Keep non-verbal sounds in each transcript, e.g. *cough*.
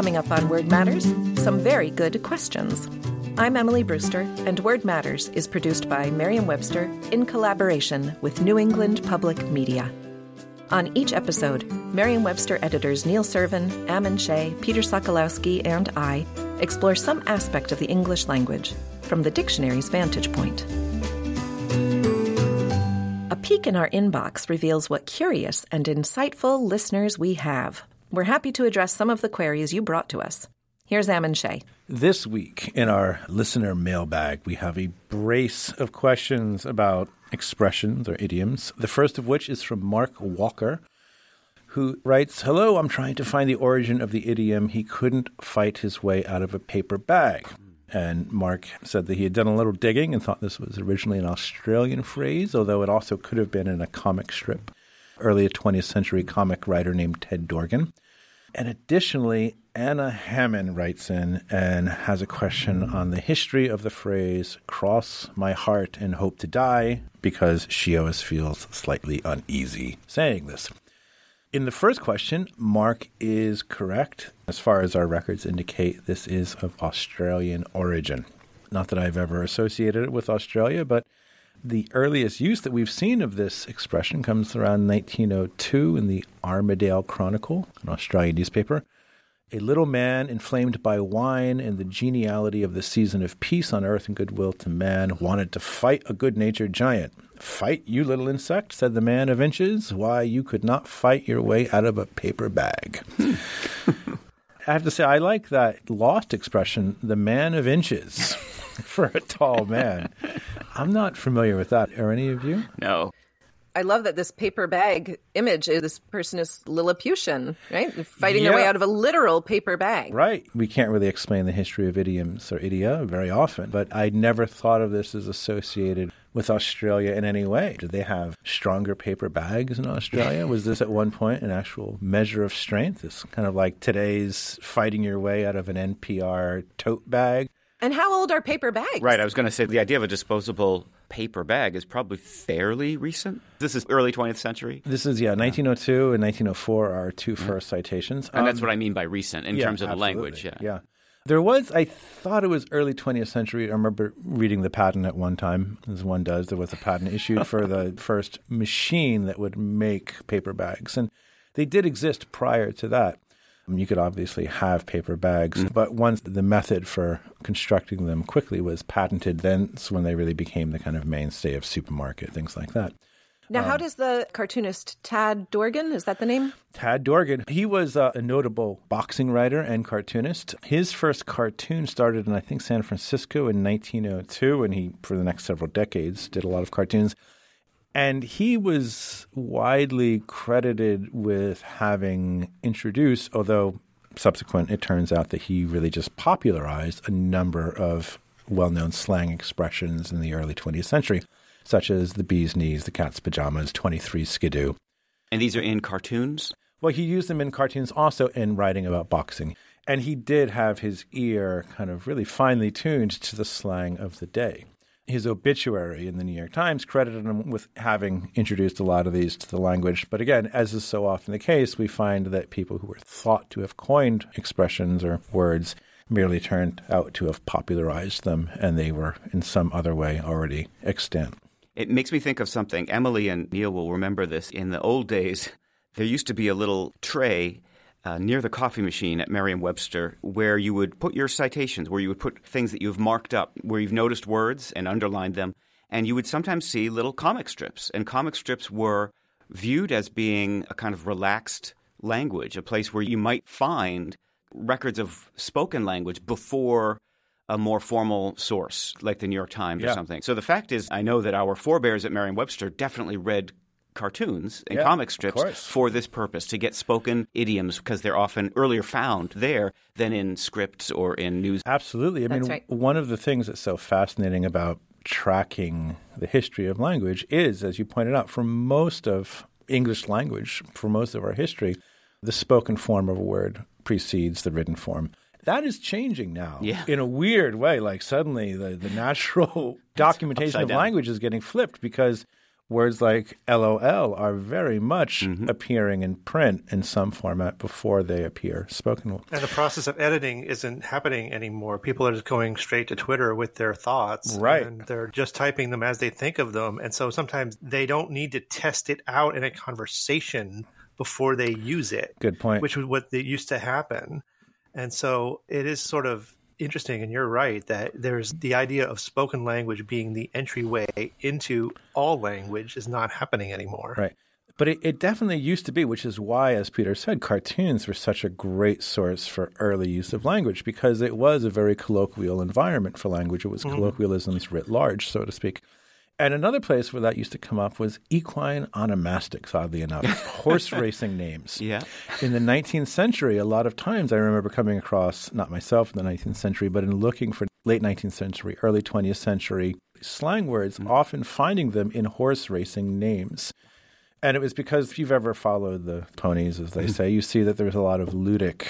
Coming up on Word Matters, some very good questions. I'm Emily Brewster, and Word Matters is produced by Merriam Webster in collaboration with New England Public Media. On each episode, Merriam Webster editors Neil Serven, Ammon Shea, Peter Sokolowski, and I explore some aspect of the English language from the dictionary's vantage point. A peek in our inbox reveals what curious and insightful listeners we have. We're happy to address some of the queries you brought to us. Here's Ammon Shea. This week in our listener mailbag, we have a brace of questions about expressions or idioms. The first of which is from Mark Walker, who writes Hello, I'm trying to find the origin of the idiom, he couldn't fight his way out of a paper bag. And Mark said that he had done a little digging and thought this was originally an Australian phrase, although it also could have been in a comic strip. Early 20th century comic writer named Ted Dorgan. And additionally, Anna Hammond writes in and has a question on the history of the phrase cross my heart and hope to die because she always feels slightly uneasy saying this. In the first question, Mark is correct. As far as our records indicate, this is of Australian origin. Not that I've ever associated it with Australia, but the earliest use that we've seen of this expression comes around 1902 in the Armidale Chronicle, an Australian newspaper. A little man inflamed by wine and the geniality of the season of peace on earth and goodwill to man wanted to fight a good natured giant. Fight, you little insect, said the man of inches. Why, you could not fight your way out of a paper bag. *laughs* I have to say, I like that lost expression, the man of inches, *laughs* for a tall man. I'm not familiar with that. Are any of you? No. I love that this paper bag image, this person is Lilliputian, right? Fighting their way out of a literal paper bag. Right. We can't really explain the history of idioms or idia very often, but I never thought of this as associated with Australia in any way. Did they have stronger paper bags in Australia? Was this at one point an actual measure of strength? It's kind of like today's fighting your way out of an NPR tote bag. And how old are paper bags? Right, I was going to say the idea of a disposable paper bag is probably fairly recent. This is early 20th century. This is, yeah, 1902 and 1904 are our two first citations. And that's Um, what I mean by recent in Yeah, terms of the language. Yeah. Yeah. There was, I thought it was early 20th century. I remember reading the patent at one time, as one does. There was a patent issued for the *laughs* first machine that would make paper bags. And they did exist prior to that. I mean, You could obviously have paper bags, but once the method for constructing them quickly was patented, that's when they really became the kind of mainstay of supermarket, things like that. Now, Um, how does the cartoonist Tad Dorgan, is that the name? Tad Dorgan. He was uh, a notable boxing writer and cartoonist. His first cartoon started in, I think, San Francisco in 1902, and he, for the next several decades, did a lot of cartoons. And he was widely credited with having introduced, although subsequent, it turns out that he really just popularized a number of well known slang expressions in the early 20th century, such as the bee's knees, the cat's pajamas, 23 skidoo. And these are in cartoons? Well, he used them in cartoons also in writing about boxing. And he did have his ear kind of really finely tuned to the slang of the day. His obituary in the New York Times credited him with having introduced a lot of these to the language. But again, as is so often the case, we find that people who were thought to have coined expressions or words merely turned out to have popularized them, and they were in some other way already extant. It makes me think of something. Emily and Neil will remember this. In the old days, there used to be a little tray uh, near the coffee machine at Merriam Webster where you would put your citations, where you would put things that you've marked up, where you've noticed words and underlined them. And you would sometimes see little comic strips. And comic strips were viewed as being a kind of relaxed language, a place where you might find records of spoken language before a more formal source like the New York Times or something. So the fact is, I know that our forebears at Merriam Webster definitely read cartoons and Yeah, comic strips for this purpose to get spoken idioms because they're often earlier found there than in scripts or in news. Absolutely. I That's mean, right. one of the things that's so fascinating about tracking the history of language is, as you pointed out, for most of English language, for most of our history, the spoken form of a word precedes the written form. That is changing now Yeah. in a weird way. Like suddenly the, the natural *laughs* documentation of down. language is getting flipped because words like LOL are very much mm-hmm. appearing in print in some format before they appear spoken. And the process of editing isn't happening anymore. People are just going straight to Twitter with their thoughts. Right. And they're just typing them as they think of them. And so sometimes they don't need to test it out in a conversation before they use it. Good point. Which was what used to happen. And so it is sort of interesting, and you're right that there's the idea of spoken language being the entryway into all language is not happening anymore. Right. But it, it definitely used to be, which is why, as Peter said, cartoons were such a great source for early use of language because it was a very colloquial environment for language. It was mm-hmm. colloquialisms writ large, so to speak. And another place where that used to come up was equine onomastics, oddly enough, *laughs* horse racing names. Yeah. In the 19th century, a lot of times I remember coming across, not myself in the 19th century, but in looking for late 19th century, early 20th century slang words, mm-hmm. often finding them in horse racing names. And it was because if you've ever followed the ponies, as they mm-hmm. say, you see that there's a lot of ludic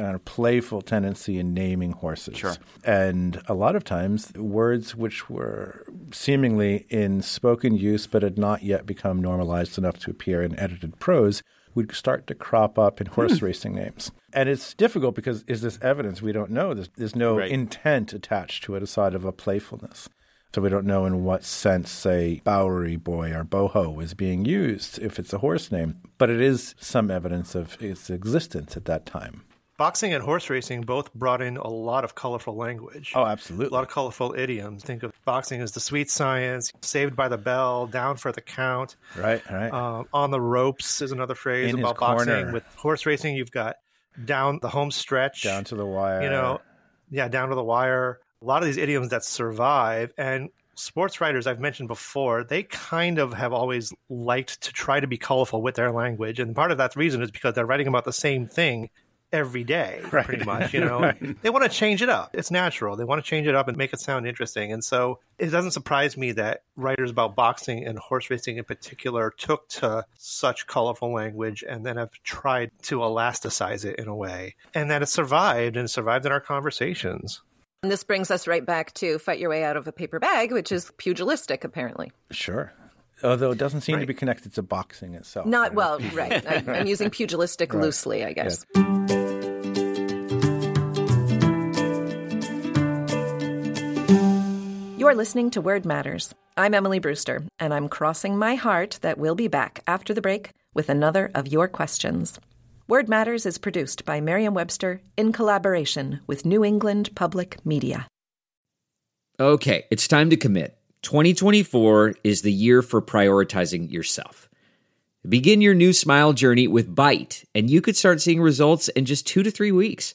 a playful tendency in naming horses. Sure. And a lot of times, words which were seemingly in spoken use but had not yet become normalized enough to appear in edited prose would start to crop up in horse hmm. racing names. And it's difficult because is this evidence? We don't know. There's, there's no right. intent attached to it aside of a playfulness. So we don't know in what sense, say, Bowery Boy or Boho is being used if it's a horse name. But it is some evidence of its existence at that time boxing and horse racing both brought in a lot of colorful language. Oh, absolutely. A lot of colorful idioms. Think of boxing as the sweet science, saved by the bell, down for the count. Right, right. Um, on the ropes is another phrase in about boxing. With horse racing, you've got down the home stretch, down to the wire. You know, yeah, down to the wire. A lot of these idioms that survive and sports writers I've mentioned before, they kind of have always liked to try to be colorful with their language. And part of that reason is because they're writing about the same thing every day, *laughs* right. pretty much. You *laughs* know, right. they want to change it up. It's natural. They want to change it up and make it sound interesting. And so it doesn't surprise me that writers about boxing and horse racing in particular took to such colorful language and then have tried to elasticize it in a way, and that it survived and survived in our conversations. And this brings us right back to Fight Your Way Out of a Paper Bag, which is pugilistic, apparently. Sure. Although it doesn't seem right. to be connected to boxing itself. Not well, right. *laughs* I, am using pugilistic right. loosely, I guess. Yes. You're listening to Word Matters. I'm Emily Brewster, and I'm crossing my heart that we'll be back after the break with another of your questions. Word Matters is produced by Merriam Webster in collaboration with New England Public Media. Okay, it's time to commit. 2024 is the year for prioritizing yourself. Begin your new smile journey with Byte, and you could start seeing results in just two to three weeks.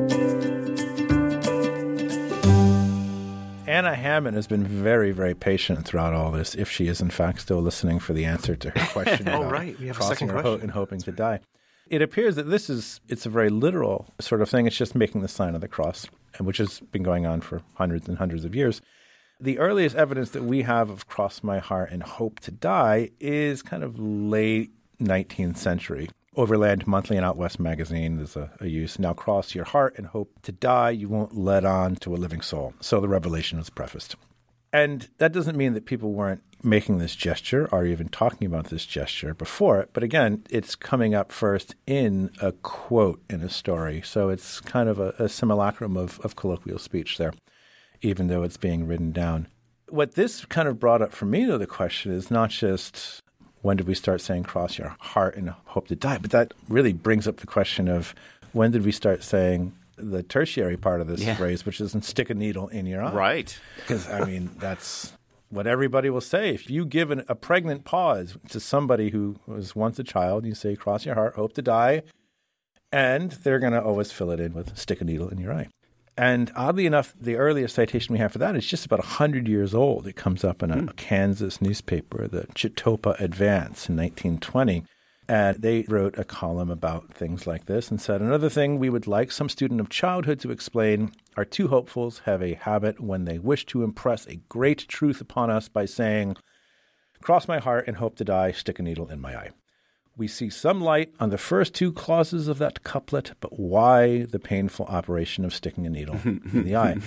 Anna Hammond has been very, very patient throughout all this, if she is in fact still listening for the answer to her *laughs* question oh, right. We have crossing a second ho- and hoping to die. It appears that this is it's a very literal sort of thing. It's just making the sign of the cross, which has been going on for hundreds and hundreds of years. The earliest evidence that we have of cross my heart and hope to die is kind of late 19th century. Overland Monthly and Out West magazine is a, a, use. Now cross your heart and hope to die. You won't let on to a living soul. So the revelation is prefaced. And that doesn't mean that people weren't making this gesture or even talking about this gesture before it. But again, it's coming up first in a quote in a story. So it's kind of a, a simulacrum of, of colloquial speech there, even though it's being written down. What this kind of brought up for me, though, the question is not just when did we start saying cross your heart and hope to die? But that really brings up the question of when did we start saying the tertiary part of this Yeah. phrase, which is stick a needle in your eye. Right. Because, I mean, that's what everybody will say. If you give an, a pregnant pause to somebody who was once a child, you say, cross your heart, hope to die, and they're going to always fill it in with stick a needle in your eye. And oddly enough, the earliest citation we have for that is just about 100 years old. It comes up in a hmm. Kansas newspaper, the Chetopa Advance in 1920. And they wrote a column about things like this and said, Another thing we would like some student of childhood to explain our two hopefuls have a habit when they wish to impress a great truth upon us by saying, Cross my heart and hope to die, stick a needle in my eye. We see some light on the first two clauses of that couplet, but why the painful operation of sticking a needle *laughs* in the eye?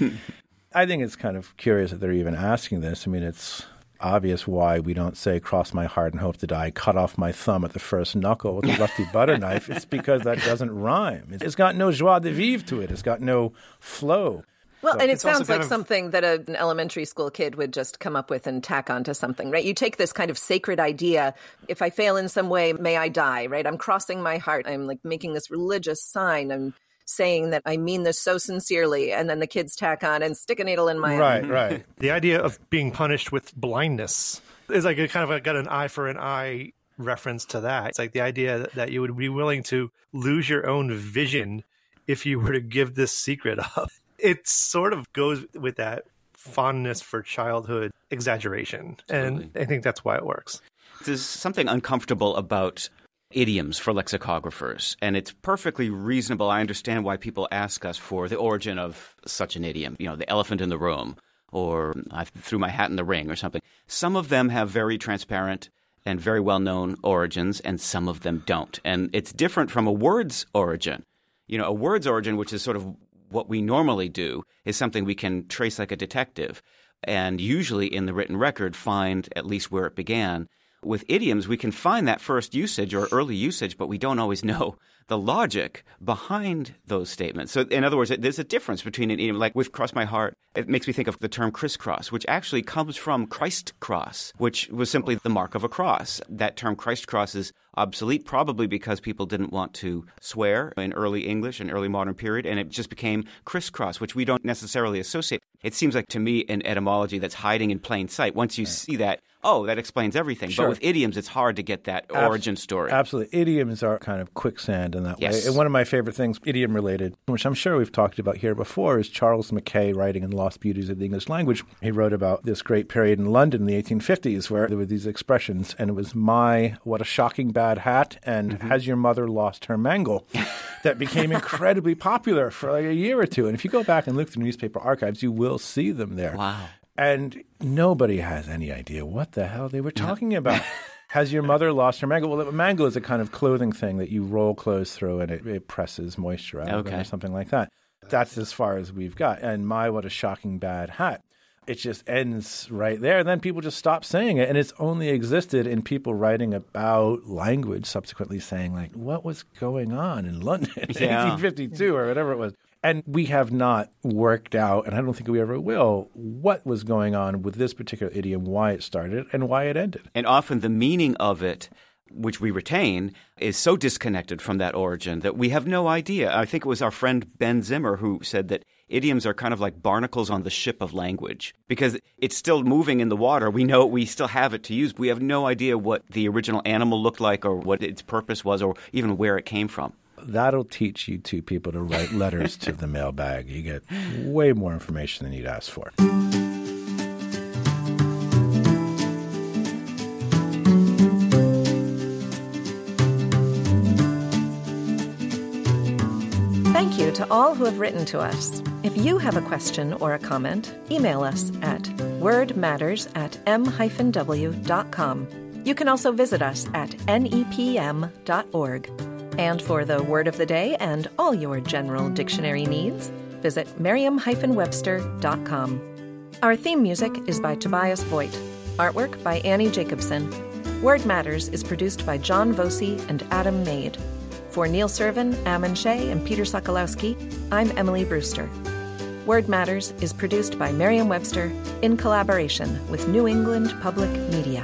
I think it's kind of curious that they're even asking this. I mean, it's obvious why we don't say cross my heart and hope to die, cut off my thumb at the first knuckle with a rusty *laughs* butter knife. It's because that doesn't rhyme. It's got no joie de vivre to it. It's got no flow. Well, and it sounds like of- something that a, an elementary school kid would just come up with and tack onto something, right? You take this kind of sacred idea. If I fail in some way, may I die, right? I'm crossing my heart. I'm like making this religious sign. I'm saying that I mean this so sincerely. And then the kids tack on and stick a needle in my eye. Right, right. *laughs* The idea of being punished with blindness is like a kind of a, got an eye for an eye reference to that. It's like the idea that, that you would be willing to lose your own vision if you were to give this secret *laughs* up. It sort of goes with that fondness for childhood exaggeration. And I think that's why it works. There's something uncomfortable about idioms for lexicographers, and it's perfectly reasonable. I understand why people ask us for the origin of such an idiom, you know, the elephant in the room, or I threw my hat in the ring, or something. Some of them have very transparent and very well known origins, and some of them don't. And it's different from a word's origin. You know, a word's origin, which is sort of what we normally do, is something we can trace like a detective, and usually in the written record find at least where it began. With idioms, we can find that first usage or early usage, but we don't always *laughs* know the logic behind those statements. So, in other words, there's a difference between an idiom, like with cross my heart, it makes me think of the term crisscross, which actually comes from Christ cross, which was simply the mark of a cross. That term Christ cross is obsolete probably because people didn't want to swear in early English and early modern period, and it just became crisscross, which we don't necessarily associate. It seems like to me an etymology that's hiding in plain sight. Once you see that, oh, that explains everything. Sure. But with idioms, it's hard to get that origin story. Absolutely. Idioms are kind of quicksand in that Yes. way. And one of my favorite things, idiom related, which I'm sure we've talked about here before, is Charles Mackay writing in Lost Beauties of the English Language. He wrote about this great period in London in the 1850s where there were these expressions, and it was my, what a shocking bad hat, and Mm-hmm. has your mother lost her mangle, *laughs* that became incredibly popular for like a year or two. And if you go back and look through newspaper archives, you will see them there. Wow. And nobody has any idea what the hell they were talking about. *laughs* Has your mother lost her mangle? Well, a mangle is a kind of clothing thing that you roll clothes through and it, it presses moisture out Okay. or something like that. That's as far as we've got. And my, what a shocking bad hat. It just ends right there. And then people just stop saying it. And it's only existed in people writing about language, subsequently saying, like, what was going on in London in Yeah. 1852 or whatever it was. And we have not worked out, and I don't think we ever will, what was going on with this particular idiom, why it started, and why it ended. And often the meaning of it, which we retain, is so disconnected from that origin that we have no idea. I think it was our friend Ben Zimmer who said that idioms are kind of like barnacles on the ship of language because it's still moving in the water. We know we still have it to use. But we have no idea what the original animal looked like or what its purpose was or even where it came from. That'll teach you two people to write letters to the mailbag. You get way more information than you'd ask for. Thank you to all who have written to us. If you have a question or a comment, email us at wordmatters at m-w.com. You can also visit us at nepm.org. And for the word of the day and all your general dictionary needs, visit merriam-webster.com. Our theme music is by Tobias Voigt. Artwork by Annie Jacobson. Word Matters is produced by John Voci and Adam Maid. For Neil Serven, Ammon Shea, and Peter Sokolowski, I'm Emily Brewster. Word Matters is produced by Merriam Webster in collaboration with New England Public Media.